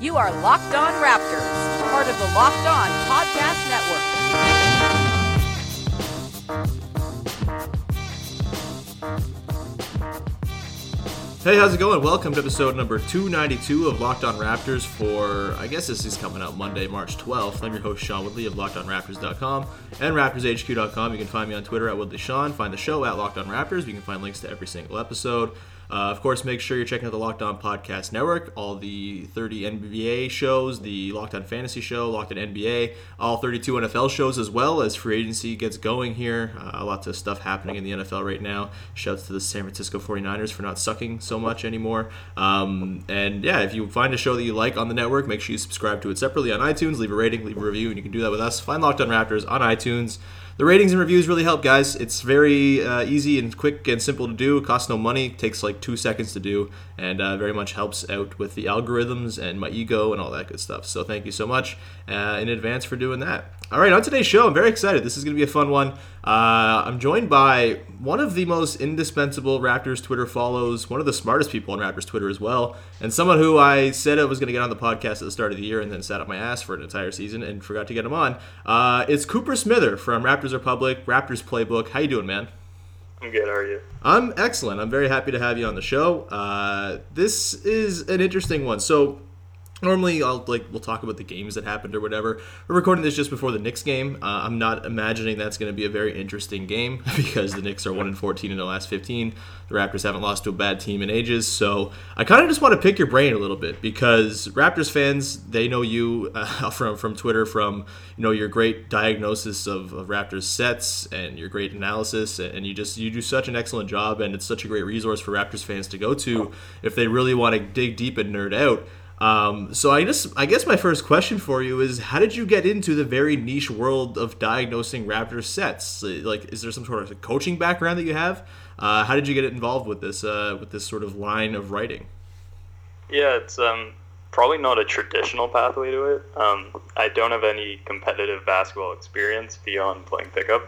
You are Locked On Raptors, part of the Locked On Podcast Network. Hey, how's it going? Welcome to episode number 292 of Locked On Raptors for, I guess this is coming out Monday, March 12th. I'm your host, Sean Woodley of LockedOnRaptors.com and RaptorsHQ.com. You can find me on Twitter at WoodleySean. Find the show at Locked On Raptors. You can find links to every single episode. Uh, of course, make sure you're checking out the Locked On Podcast Network, all the 30 NBA shows, the Locked On Fantasy Show, Locked On NBA, all 32 NFL shows as well as free agency gets going here. Uh, lots of stuff happening in the NFL right now. Shouts to the San Francisco 49ers for not sucking so much anymore. Um, and yeah, if you find a show that you like on the network, make sure you subscribe to it separately on iTunes, leave a rating, leave a review, and you can do that with us. Find Locked On Raptors on iTunes. The ratings and reviews really help, guys. It's very uh, easy and quick and simple to do. It costs no money. It takes like two seconds to do, and uh, very much helps out with the algorithms and my ego and all that good stuff. So thank you so much uh, in advance for doing that. All right, on today's show, I'm very excited. This is going to be a fun one. Uh, I'm joined by one of the most indispensable Raptors Twitter follows, one of the smartest people on Raptors Twitter as well, and someone who I said I was going to get on the podcast at the start of the year and then sat up my ass for an entire season and forgot to get him on. Uh, it's Cooper Smither from Raptors Republic, Raptors Playbook. How you doing, man? I'm good. How are you? I'm excellent. I'm very happy to have you on the show. Uh, this is an interesting one. So normally I'll like we'll talk about the games that happened or whatever. We're recording this just before the Knicks game. Uh, I'm not imagining that's going to be a very interesting game because the Knicks are one and 14 in the last 15. The Raptors haven't lost to a bad team in ages, so I kind of just want to pick your brain a little bit because Raptors fans they know you uh, from from Twitter from you know your great diagnosis of, of Raptors sets and your great analysis and you just you do such an excellent job and it's such a great resource for Raptors fans to go to if they really want to dig deep and nerd out. Um, so I just I guess my first question for you is how did you get into the very niche world of diagnosing Raptor sets? Like, is there some sort of coaching background that you have? Uh, how did you get involved with this uh, with this sort of line of writing? Yeah, it's um, probably not a traditional pathway to it. Um, I don't have any competitive basketball experience beyond playing pickup.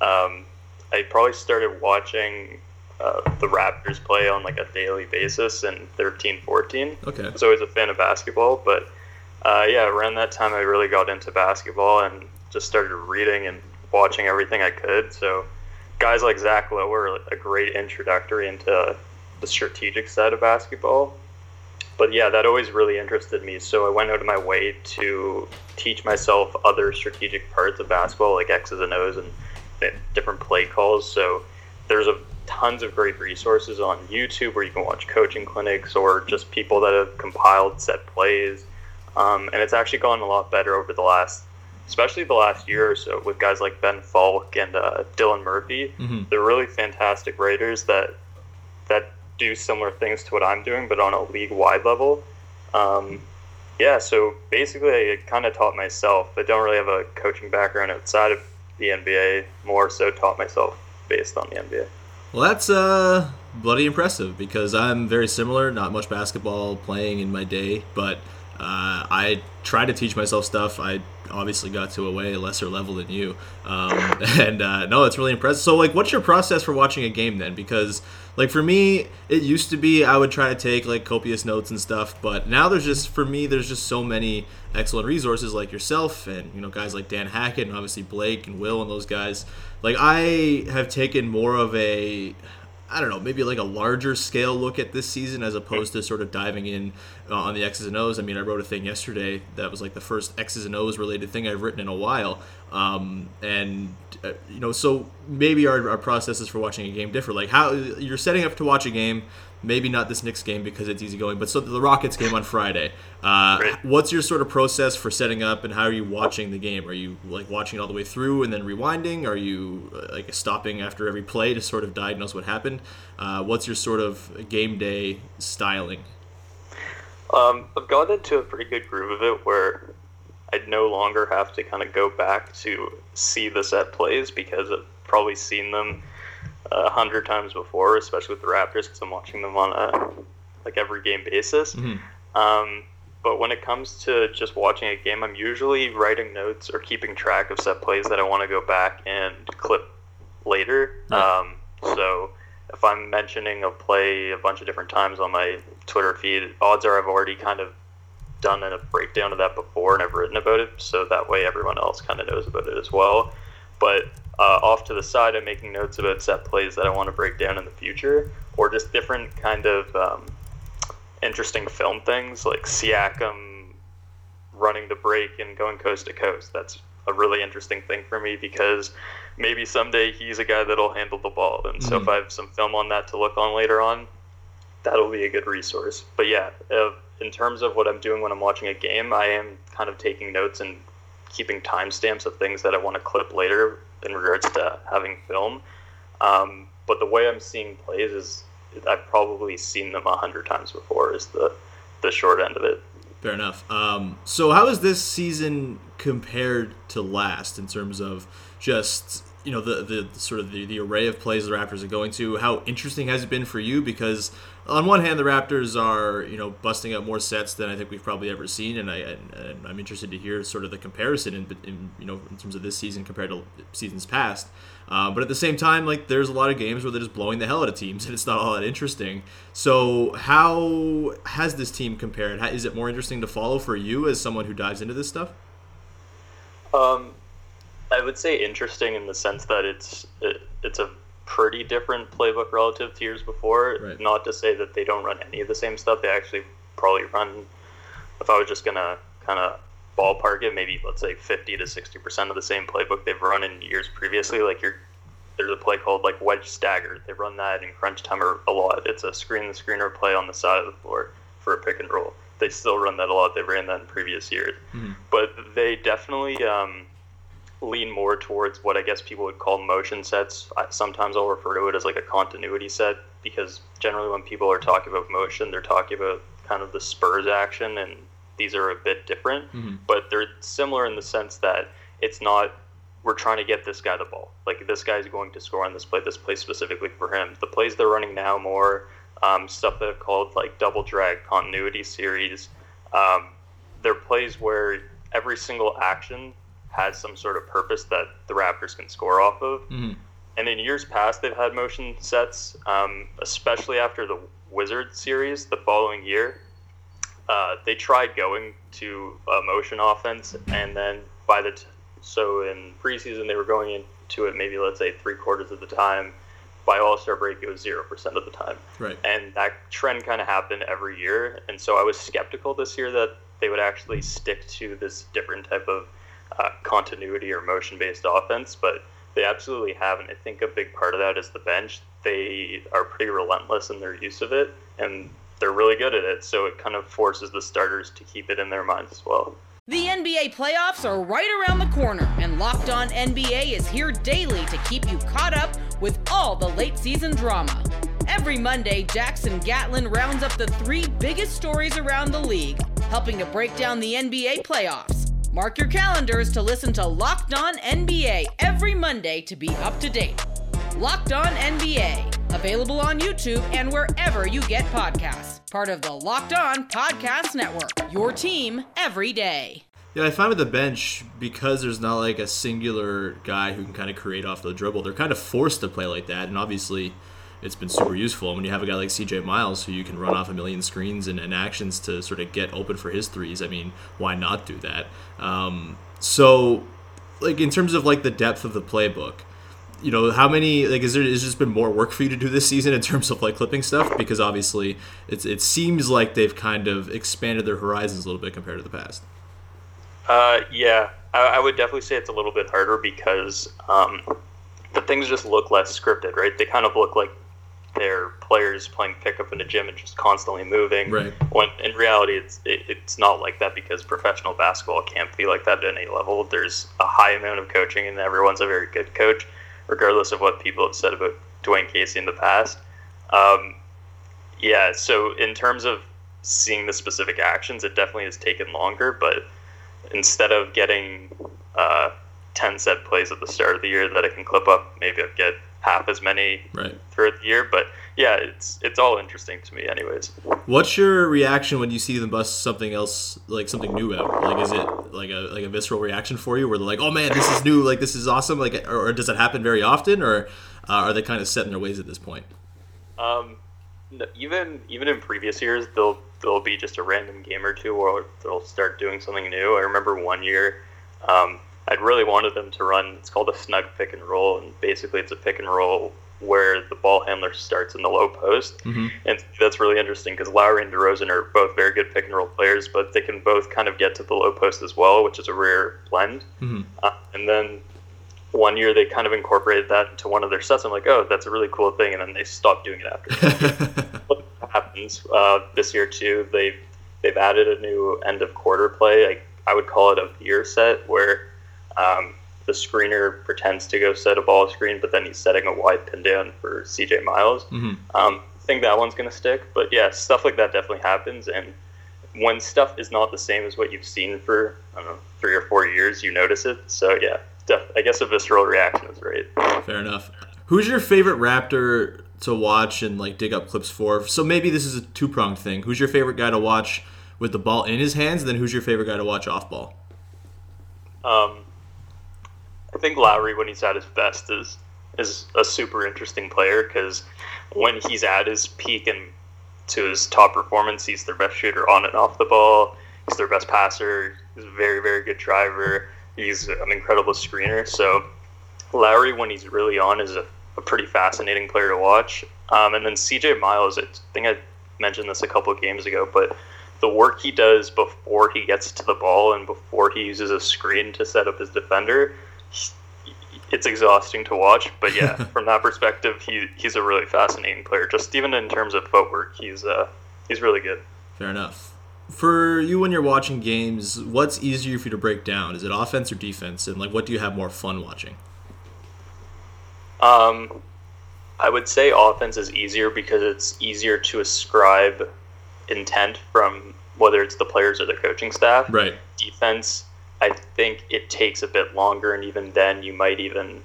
Um, I probably started watching uh, the Raptors play on like a daily basis in 13 14. Okay. I was always a fan of basketball, but uh, yeah, around that time I really got into basketball and just started reading and watching everything I could. So guys like Zach Lowe were a great introductory into the strategic side of basketball. But yeah, that always really interested me. So I went out of my way to teach myself other strategic parts of basketball, like X's and O's and different play calls. So there's a tons of great resources on YouTube where you can watch coaching clinics or just people that have compiled set plays. Um, and it's actually gone a lot better over the last, especially the last year or so, with guys like Ben Falk and uh, Dylan Murphy. Mhm. They're really fantastic writers that that do similar things to what I'm doing, but on a league wide level. Um, yeah, so basically, I kind of taught myself. I don't really have a coaching background outside of the NBA. More so, taught myself based on the NBA. Well, that's uh, bloody impressive because I'm very similar. Not much basketball playing in my day, but uh, I try to teach myself stuff. I obviously got to a way lesser level than you, um, and uh, no, that's really impressive. So, like, what's your process for watching a game then? Because, like, for me, it used to be I would try to take like copious notes and stuff, but now there's just for me, there's just so many excellent resources like yourself and you know guys like Dan Hackett and obviously Blake and Will and those guys. Like, I have taken more of a I don't know, maybe like a larger scale look at this season as opposed to sort of diving in uh, on the X's and O's. I mean, I wrote a thing yesterday that was like the first X's and O's related thing I've written in a while. Um, and, uh, you know, so maybe our, our processes for watching a game differ. Like, how you're setting up to watch a game, maybe not this Knicks game because it's easy going, but so the Rockets game on Friday. Uh, Right. What's your sort of process for setting up and how are you watching the game? Are you like watching it all the way through and then rewinding? Are you uh, like stopping after every play to sort of diagnose what happened? Uh, what's your sort of game day styling? Um, I've gotten into a pretty good groove of it where I no longer have to kind of go back to see the set plays because I've probably seen them a hundred times before, especially with the Raptors because I'm watching them on a like every game basis. Mm-hmm. Um, but when it comes to just watching a game, I'm usually writing notes or keeping track of set plays that I want to go back and clip later. Right. Um, so if I'm mentioning a play a bunch of different times on my Twitter feed, odds are I've already kind of done a breakdown of that before and I've written about it, so that way everyone else kind of knows about it as well. But uh, off to the side, I'm making notes about set plays that I want to break down in the future, or just different kind of um, interesting film things like Siakam running the break and going coast to coast. That's a really interesting thing for me because maybe someday he's a guy that'll handle the ball. And so if I have some film on that to look on later on, that'll be a good resource. But yeah, uh, in terms of what I'm doing when I'm watching a game, I am kind of taking notes and keeping timestamps of things that I want to clip later in regards to having film. Um, but the way I'm seeing plays is I've probably seen them a hundred times before. Is the the short end of it. Fair enough. Um, so, how is this season compared to last in terms of just you know the the sort of the, the array of plays the Raptors are going to? How interesting has it been for you? Because on one hand, the Raptors are you know busting out more sets than I think we've probably ever seen, and I and I'm interested to hear sort of the comparison in, in you know in terms of this season compared to seasons past. Uh, but at the same time, like there's a lot of games where they're just blowing the hell out of teams, and it's not all that interesting. So how has this team compared? How, is it more interesting to follow for you as someone who dives into this stuff? Um, I would say interesting in the sense that it's it, it's a pretty different playbook relative to years before. Right. Not to say that they don't run any of the same stuff. They actually probably run. If I was just gonna kind of ballpark it, maybe let's say fifty to sixty percent of the same playbook they've run in years previously. Like you're there's a play called like wedge stagger. They run that in crunch time a lot. It's a screen the screener play on the side of the floor for a pick and roll. They still run that a lot. They ran that in previous years, but they definitely um, lean more towards what I guess people would call motion sets. I, sometimes I'll refer to it as like a continuity set because generally when people are talking about motion, they're talking about kind of the Spurs action, and these are a bit different, but they're similar in the sense that it's not we're trying to get this guy the ball. Like this guy's going to score on this play, this play specifically for him. The plays they're running now more um, stuff that are called like double drag continuity series. Um, they're plays where every single action has some sort of purpose that the Raptors can score off of. And in years past, they've had motion sets, um, especially after the Wizard series the following year. Uh, they tried going to a motion offense, and then by the t- so in preseason they were going into it maybe let's say three quarters of the time. By All Star break, it was zero percent of the time, Right. and that trend kind of happened every year. And so I was skeptical this year that they would actually stick to this different type of uh, continuity or motion based offense, but they absolutely haven't. I think a big part of that is the bench. They are pretty relentless in their use of it, and they're really good at it. So it kind of forces the starters to keep it in their minds as well. The NBA playoffs are right around the corner, and Locked On NBA is here daily to keep you caught up with all the late season drama. Every Monday, Jackson Gatlin rounds up the three biggest stories around the league, helping to break down the NBA playoffs. Mark your calendars to listen to Locked On NBA every Monday to be up to date. Locked On NBA, available on YouTube and wherever you get podcasts. Part of the Locked On Podcast Network, your team every day. Yeah, I find with the bench because there's not like a singular guy who can kind of create off the dribble. They're kind of forced to play like that, and obviously, it's been super useful And when you have a guy like C.J. Miles who you can run off a million screens and, and actions to sort of get open for his threes. I mean, why not do that? Um, so, like in terms of like the depth of the playbook, you know, how many like is there has just been more work for you to do this season in terms of like clipping stuff? Because obviously, it's it seems like they've kind of expanded their horizons a little bit compared to the past. Uh, yeah, I, I would definitely say it's a little bit harder because um, the things just look less scripted, right? They kind of look like they're players playing pickup in a gym and just constantly moving. Right. When in reality, it's it, it's not like that because professional basketball can't be like that at any level. There's a high amount of coaching, and everyone's a very good coach, regardless of what people have said about Dwane Casey in the past. Um, yeah, so in terms of seeing the specific actions, it definitely has taken longer. But instead of getting uh, 10 set plays at the start of the year that I can clip up, maybe I'll get half as many Right. throughout the year. But yeah, it's it's all interesting to me, anyways. What's your reaction when you see them bust something else, like something new out? Like, is it like a like a visceral reaction for you, where they're like, "Oh man, this is new! Like, this is awesome!" Like, or, or does it happen very often, or uh, are they kind of set in their ways at this point? Um, even even in previous years, they'll there'll be just a random game or two where they'll start doing something new. I remember one year, um, I'd really wanted them to run. It's called a snug pick and roll, and basically it's a pick and roll where the ball handler starts in the low post, and that's really interesting because Lowry and DeRozan are both very good pick and roll players, but they can both kind of get to the low post as well, which is a rare blend. Uh, and then one year they kind of incorporated that into one of their sets. I'm like, oh, that's a really cool thing, and then they stopped doing it after. what happens uh, this year too? They've they've added a new end of quarter play. Like I would call it a year set, where um, the screener pretends to go set a ball screen, but then he's setting a wide pin down for CJ Miles. Um, I think that one's gonna stick, but yeah, stuff like that definitely happens, and when stuff is not the same as what you've seen for I don't know three or four years, you notice it. So yeah, def- I guess a visceral reaction is right. Fair enough. Who's your favorite Raptor to watch and like dig up clips for? So maybe this is a two pronged thing. Who's your favorite guy to watch with the ball in his hands? And then who's your favorite guy to watch off ball? Um, I think Lowry, when he's at his best, is is a super interesting player because when he's at his peak and to his top performance, he's their best shooter on and off the ball. He's their best passer. He's a very very good driver. He's an incredible screener. So Lowry, when he's really on, is a, a pretty fascinating player to watch. Um, and then CJ Miles, I think I mentioned this a couple games ago, but the work he does before he gets to the ball and before he uses a screen to set up his defender, it's exhausting to watch. But yeah, from that perspective, he he's a really fascinating player. Just even in terms of footwork, he's uh he's really good. Fair enough. For you when you're watching games, what's easier for you to break down? Is it offense or defense? And like what do you have more fun watching? Um, I would say offense is easier because it's easier to ascribe intent from whether it's the players or the coaching staff. Right. Defense, I think it takes a bit longer, and even then, you might even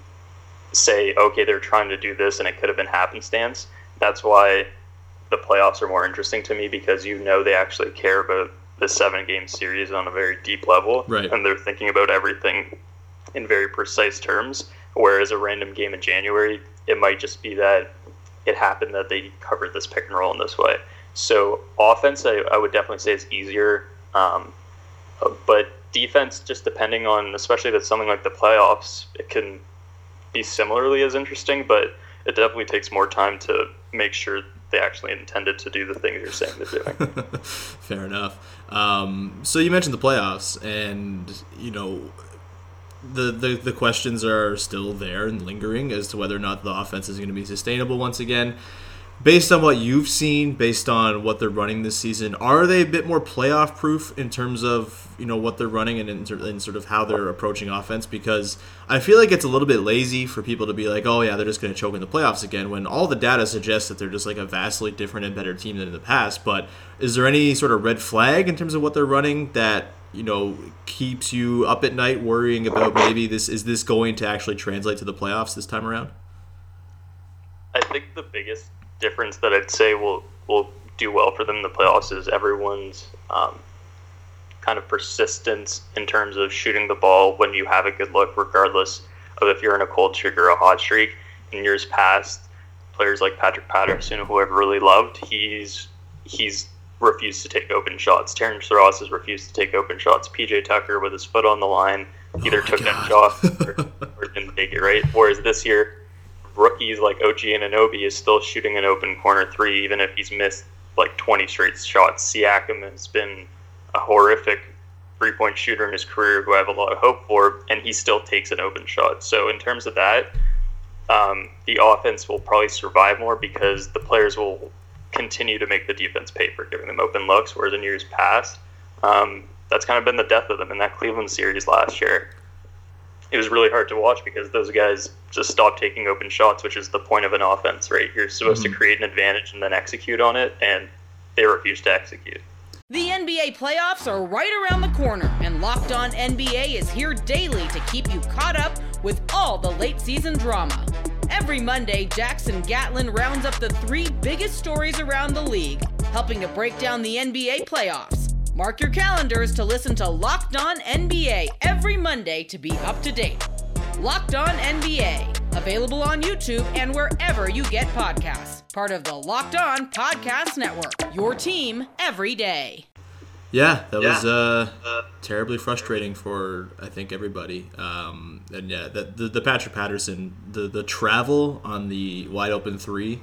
say, okay, they're trying to do this, and it could have been happenstance. That's why the playoffs are more interesting to me because you know they actually care about the seven game series on a very deep level, Right. and they're thinking about everything in very precise terms. Whereas a random game in January, it might just be that it happened that they covered this pick and roll in this way. So offense, I, I would definitely say is easier, um, but defense, just depending on, especially if it's something like the playoffs, it can be similarly as interesting, but it definitely takes more time to make sure they actually intended to do the things you're saying they're doing. Fair enough. Um, so you mentioned the playoffs, and you know the, the the questions are still there and lingering as to whether or not the offense is going to be sustainable once again. Based on what you've seen, based on what they're running this season, are they a bit more playoff proof in terms of you know what they're running and in, in sort of how they're approaching offense? Because I feel like it's a little bit lazy for people to be like, oh yeah, they're just going to choke in the playoffs again, when all the data suggests that they're just like a vastly different and better team than in the past. But is there any sort of red flag in terms of what they're running that you know keeps you up at night worrying about maybe this is this going to actually translate to the playoffs this time around? I think the biggest difference that I'd say will will do well for them in the playoffs is everyone's um, kind of persistence in terms of shooting the ball when you have a good look, regardless of if you're in a cold streak or a hot streak. In years past, players like Patrick Patterson, who I've really loved, he's he's refused to take open shots. Terrence Ross has refused to take open shots. PJ Tucker with his foot on the line either took that shot or, or didn't take it right. Whereas this year, rookies like OG Anunoby is still shooting an open corner three, even if he's missed like 20 straight shots. Siakam has been a horrific three point shooter in his career who I have a lot of hope for, and he still takes an open shot. So, in terms of that, um, the offense will probably survive more because the players will continue to make the defense pay for giving them open looks, whereas in years past, um, that's kind of been the death of them in that Cleveland series last year it was really hard to watch because those guys just stopped taking open shots, which is the point of an offense, right? You're supposed to mm-hmm. create an advantage and then execute on it, and they refused to execute. The NBA playoffs are right around the corner, and Locked On NBA is here daily to keep you caught up with all the late season drama. Every Monday, Jackson Gatlin rounds up the three biggest stories around the league, helping to break down the NBA playoffs. Mark your calendars to listen to Locked On NBA every Monday to be up to date. Locked On NBA, available on YouTube and wherever you get podcasts. Part of the Locked On Podcast Network. Your team every day. Yeah, that was uh, terribly frustrating for I think everybody. Um, and yeah, the, the, the Patrick Patterson, the the travel on the wide open three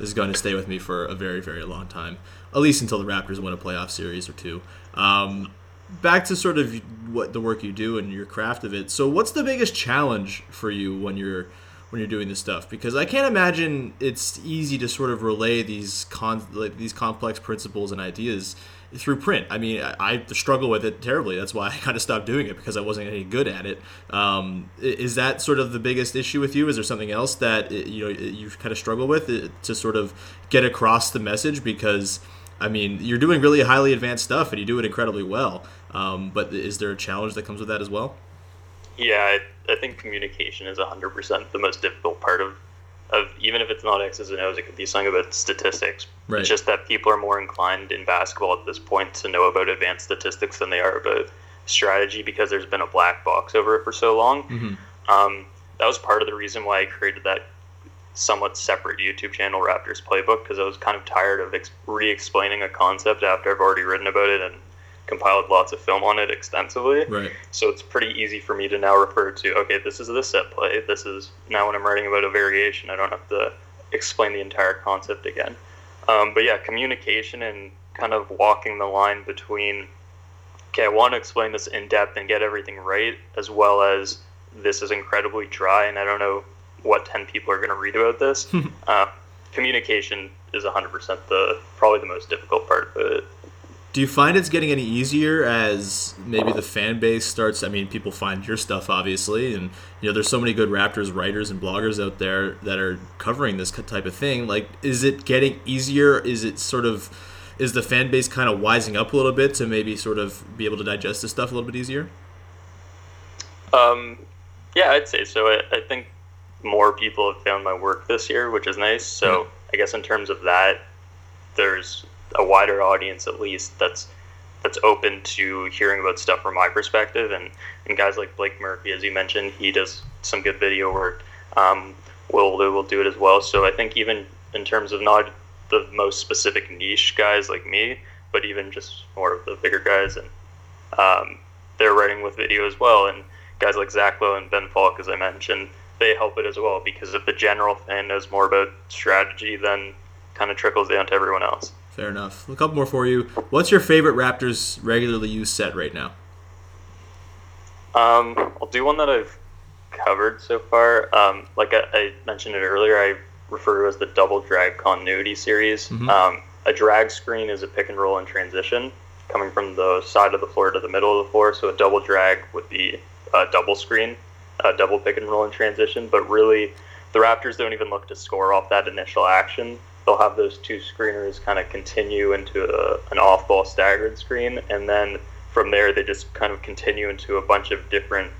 is going to stay with me for a very very long time, at least until the Raptors win a playoff series or two. Um, back to sort of what the work you do and your craft of it. So, what's the biggest challenge for you when you're when you're doing this stuff? Because I can't imagine it's easy to sort of relay these con like these complex principles and ideas through print. I mean, I, I struggle with it terribly. That's why I kind of stopped doing it because I wasn't any good at it. Um, is that sort of the biggest issue with you? Is there something else that you know you kind of struggle with to sort of get across the message? Because I mean, you're doing really highly advanced stuff and you do it incredibly well. Um, but is there a challenge that comes with that as well? Yeah, I, I think communication is 100% the most difficult part of of even if it's not X's and O's, it could be something about statistics. Right. It's just that people are more inclined in basketball at this point to know about advanced statistics than they are about strategy because there's been a black box over it for so long. Mm-hmm. Um, that was part of the reason why I created that somewhat separate YouTube channel, Raptors Playbook, because I was kind of tired of ex- re-explaining a concept after I've already written about it and compiled lots of film on it extensively. Right. So it's pretty easy for me to now refer to, okay, this is the set play. This is now when I'm writing about a variation, I don't have to explain the entire concept again. Um, but yeah, communication and kind of walking the line between, okay, I want to explain this in depth and get everything right, as well as this is incredibly dry and I don't know what 10 people are going to read about this. uh, communication is 100% the probably the most difficult part of it. Do you find it's getting any easier as maybe the fan base starts? I mean, people find your stuff obviously, and you know, there's so many good Raptors writers and bloggers out there that are covering this type of thing. Like, is it getting easier? Is it sort of is the fan base kind of wising up a little bit to maybe sort of be able to digest this stuff a little bit easier? Um, yeah, I'd say so. I, I think more people have found my work this year, which is nice. So I guess in terms of that, there's a wider audience at least that's that's open to hearing about stuff from my perspective. And, and guys like Blake Murphy as you mentioned he does some good video work. Um, Will Lou will do it as well. So I think even in terms of not the most specific niche guys like me but even just more of the bigger guys and um, they're writing with video as well. And guys like Zach Lowe and Ben Falk as I mentioned they help it as well because if the general fan knows more about strategy then kind of trickles down to everyone else Fair enough. A couple more for you. What's your favorite Raptors regularly used set right now? Um, I'll do one that I've covered so far. Um, like I, I, mentioned it earlier, I refer to as the double drag continuity series. Mm-hmm. Um, a drag screen is a pick and roll in transition, coming from the side of the floor to the middle of the floor. So a double drag would be a double screen, a double pick and roll in transition. But really, the Raptors don't even look to score off that initial action they'll have those two screeners kind of continue into a, an off ball staggered screen, and then from there they just kind of continue into a bunch of different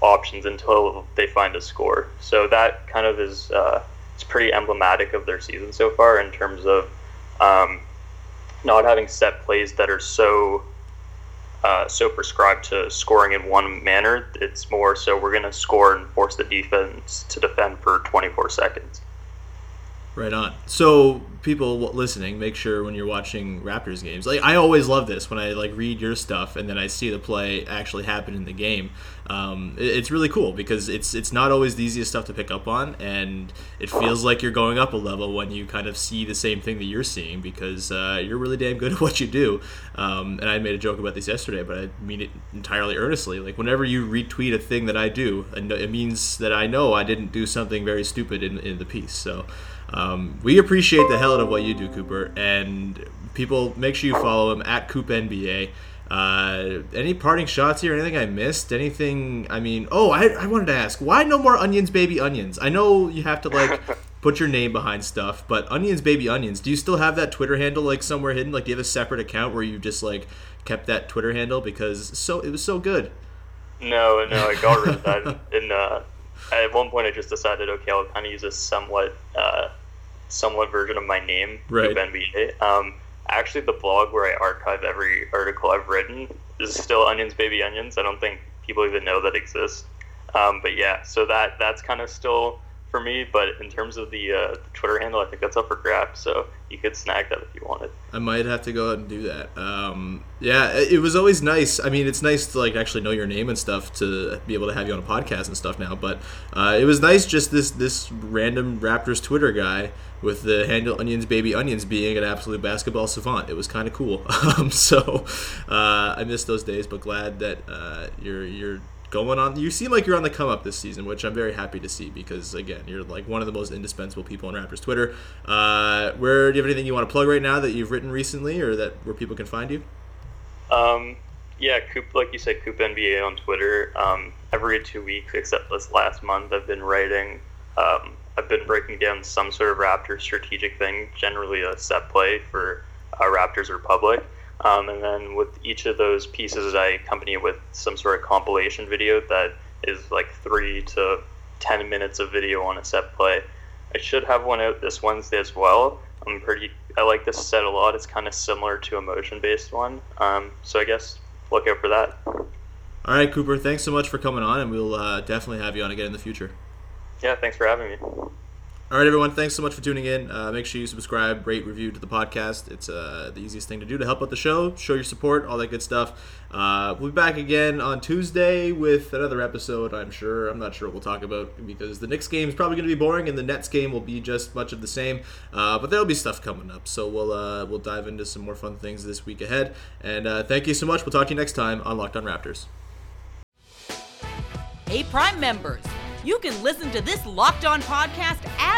options until they find a score. So that kind of is uh, it's pretty emblematic of their season so far in terms of um, not having set plays that are so uh, so prescribed to scoring in one manner. It's more so we're going to score and force the defense to defend for 24 seconds. Right on. So people listening, make sure when you're watching Raptors games, like I always love this when I like read your stuff and then I see the play actually happen in the game. Um, it's really cool because it's it's not always the easiest stuff to pick up on, and it feels like you're going up a level when you kind of see the same thing that you're seeing because uh, you're really damn good at what you do. Um, and I made a joke about this yesterday, but I mean it entirely earnestly. Like whenever you retweet a thing that I do, it means that I know I didn't do something very stupid in, in the piece. So. Um, we appreciate the hell out of what you do, Cooper, and people make sure you follow him at Coop NBA. Uh, any parting shots here? Anything I missed? Anything? I mean, oh, I, I wanted to ask, why no more onions, baby onions? I know you have to like put your name behind stuff. But onions, baby onions. Do you still have that Twitter handle like somewhere hidden? Like, do you have a separate account where you just like kept that Twitter handle because so it was so good? No, no, I got rid of that. In uh, at one point, I just decided, okay, I'll kind of use a somewhat, uh, somewhat version of my name, Right. NBA. Um, actually, the blog where I archive every article I've written is still Onions Baby Onions. I don't think people even know that exists. Um, but yeah, so that that's kind of still for me. But in terms of the, uh, the Twitter handle, I think that's up for grabs. So you could snag that if you wanted. I might have to go out and do that. Um, yeah, it, was always nice. I mean, it's nice to like actually know your name and stuff to be able to have you on a podcast and stuff now. But uh, it was nice just this this random Raptors Twitter guy with the handle Onions Baby Onions being an absolute basketball savant. It was kind of cool. Um, so uh, I miss those days, but glad that uh, you're you're going on. You seem like you're on the come up this season, which I'm very happy to see because again, you're like one of the most indispensable people on Raptors Twitter. Uh, where do you have anything you want to plug right now that you've written recently, or that where people can find you? Um, yeah, Coop, like you said, Coop NBA on Twitter. Um, every two weeks, except this last month, I've been writing. Um, I've been breaking down some sort of Raptors strategic thing, generally a set play for uh, Raptors Republic. Um, and then with each of those pieces, I accompany it with some sort of compilation video that is like three to ten minutes of video on a set play. I should have one out this Wednesday as well. I'm pretty. I like this set a lot. It's kind of similar to a motion-based one. Um, so I guess look out for that. All right, Cooper. Thanks so much for coming on, and we'll uh, definitely have you on again in the future. Yeah, thanks for having me. All right, everyone. Thanks so much for tuning in. Uh, make sure you subscribe, rate, review to the podcast. It's uh, the easiest thing to do to help out the show, show your support, all that good stuff. Uh, we'll be back again on Tuesday with another episode. I'm sure. I'm not sure what we'll talk about because the Knicks game is probably going to be boring, and the Nets game will be just much of the same. Uh, but there'll be stuff coming up, so we'll uh, we'll dive into some more fun things this week ahead. And uh, thank you so much. We'll talk to you next time on Locked On Raptors. Hey, Prime members, you can listen to this Locked On podcast ad